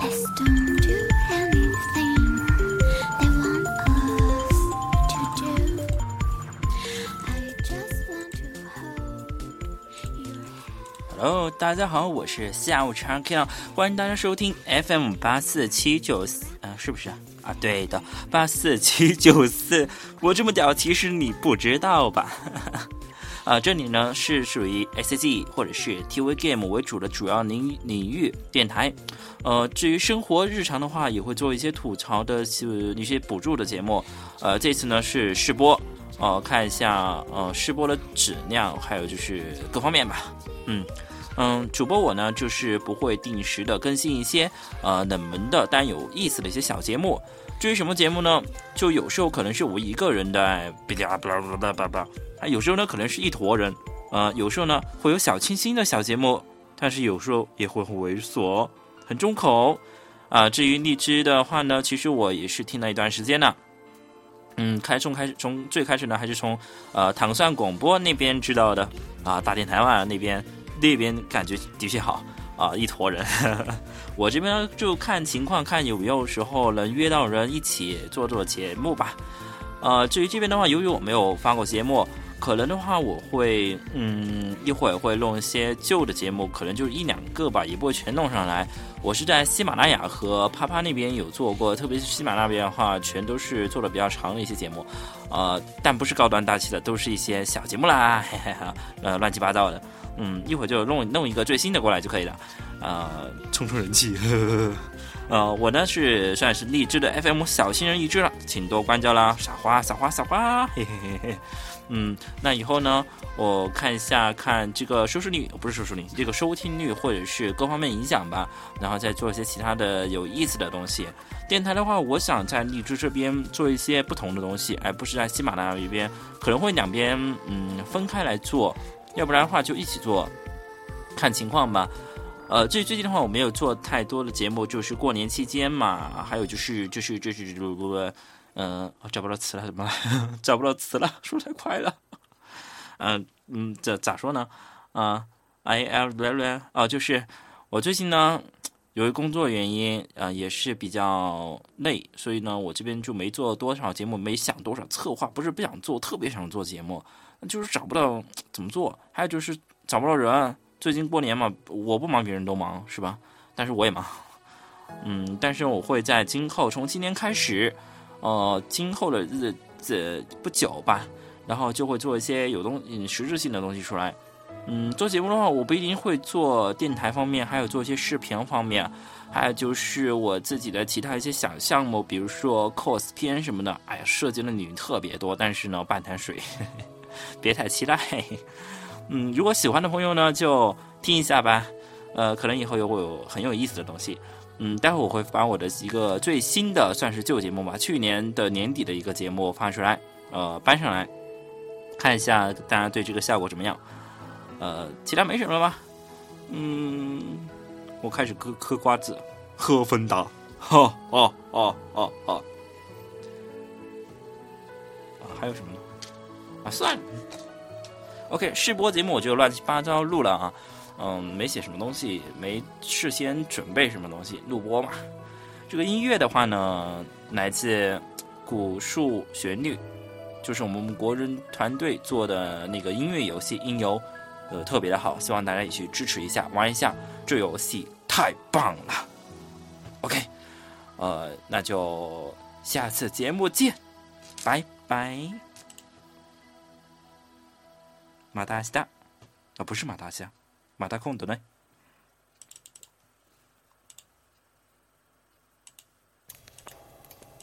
let's don't do anything they want us to do i just want to hold you hello 大家好我是下午茶 K，欢迎大家收听 fm 八四七九四啊是不是啊对的八四七九四我这么屌其实你不知道吧哈哈哈啊，这里呢是属于 S G 或者是 TV Game 为主的主要领领域电台。呃，至于生活日常的话，也会做一些吐槽的是一些补助的节目。呃，这次呢是试播，呃，看一下呃试播的质量，还有就是各方面吧。嗯嗯，主播我呢就是不会定时的更新一些呃冷门的但有意思的一些小节目。至于什么节目呢？就有时候可能是我一个人的，巴拉巴拉巴拉巴拉，啊，有时候呢可能是一坨人，呃，有时候呢会有小清新的小节目，但是有时候也会很猥琐，很重口，啊，至于荔枝的话呢，其实我也是听了一段时间的，嗯，开从开始从最开始呢还是从呃糖蒜广播那边知道的，啊，大电台嘛那边那边感觉的确好。啊，一坨人，我这边就看情况，看有没有时候能约到人一起做做节目吧。呃，至于这边的话，由于我没有发过节目，可能的话我会，嗯，一会儿会弄一些旧的节目，可能就是一两个吧，也不会全弄上来。我是在喜马拉雅和啪啪那边有做过，特别是喜马那边的话，全都是做的比较长的一些节目，呃，但不是高端大气的，都是一些小节目啦，嘿嘿哈，呃，乱七八糟的。嗯，一会儿就弄弄一个最新的过来就可以了，呃，冲冲人气。呃，我呢是算是荔枝的 FM 小新人一只了，请多关照啦，撒花撒花撒花，嘿嘿嘿嘿。嗯，那以后呢，我看一下看这个收视率，不是收视率，这个收听率或者是各方面影响吧，然后再做一些其他的有意思的东西。电台的话，我想在荔枝这边做一些不同的东西，而不是在喜马拉雅这边，可能会两边嗯分开来做。要不然的话就一起做，看情况吧。呃，最最近的话我没有做太多的节目，就是过年期间嘛，还有就是就是就是，嗯，找不到词了，怎么了 找不到词了？说太快了。嗯嗯，这咋说呢？啊，I L L 啊，就是我最近呢，由于工作原因啊，也是比较累，所以呢，我这边就没做多少节目，没想多少策划，不是不想做，特别想做节目。就是找不到怎么做，还有就是找不到人。最近过年嘛，我不忙，别人都忙，是吧？但是我也忙，嗯，但是我会在今后，从今年开始，呃，今后的日子不久吧，然后就会做一些有东实质性的东西出来。嗯，做节目的话，我不一定会做电台方面，还有做一些视频方面，还有就是我自己的其他一些小项目，比如说 cos 片什么的。哎呀，涉及的领域特别多，但是呢，半潭水。别太期待，嗯，如果喜欢的朋友呢，就听一下吧，呃，可能以后也会有很有意思的东西，嗯，待会我会把我的一个最新的算是旧节目吧，去年的年底的一个节目发出来，呃，搬上来，看一下大家对这个效果怎么样，呃，其他没什么了吧，嗯，我开始嗑嗑瓜子，喝芬达，哈哦哦哦。哦，还有什么呢？啊，算了，OK，试播节目我就乱七八糟录了啊，嗯，没写什么东西，没事先准备什么东西，录播嘛。这个音乐的话呢，来自古树旋律，就是我们国人团队做的那个音乐游戏音游，呃，特别的好，希望大家也去支持一下，玩一下，这游戏太棒了。OK，呃，那就下次节目见，拜拜。马达西达，啊，不是马达西亚，马达空的呢。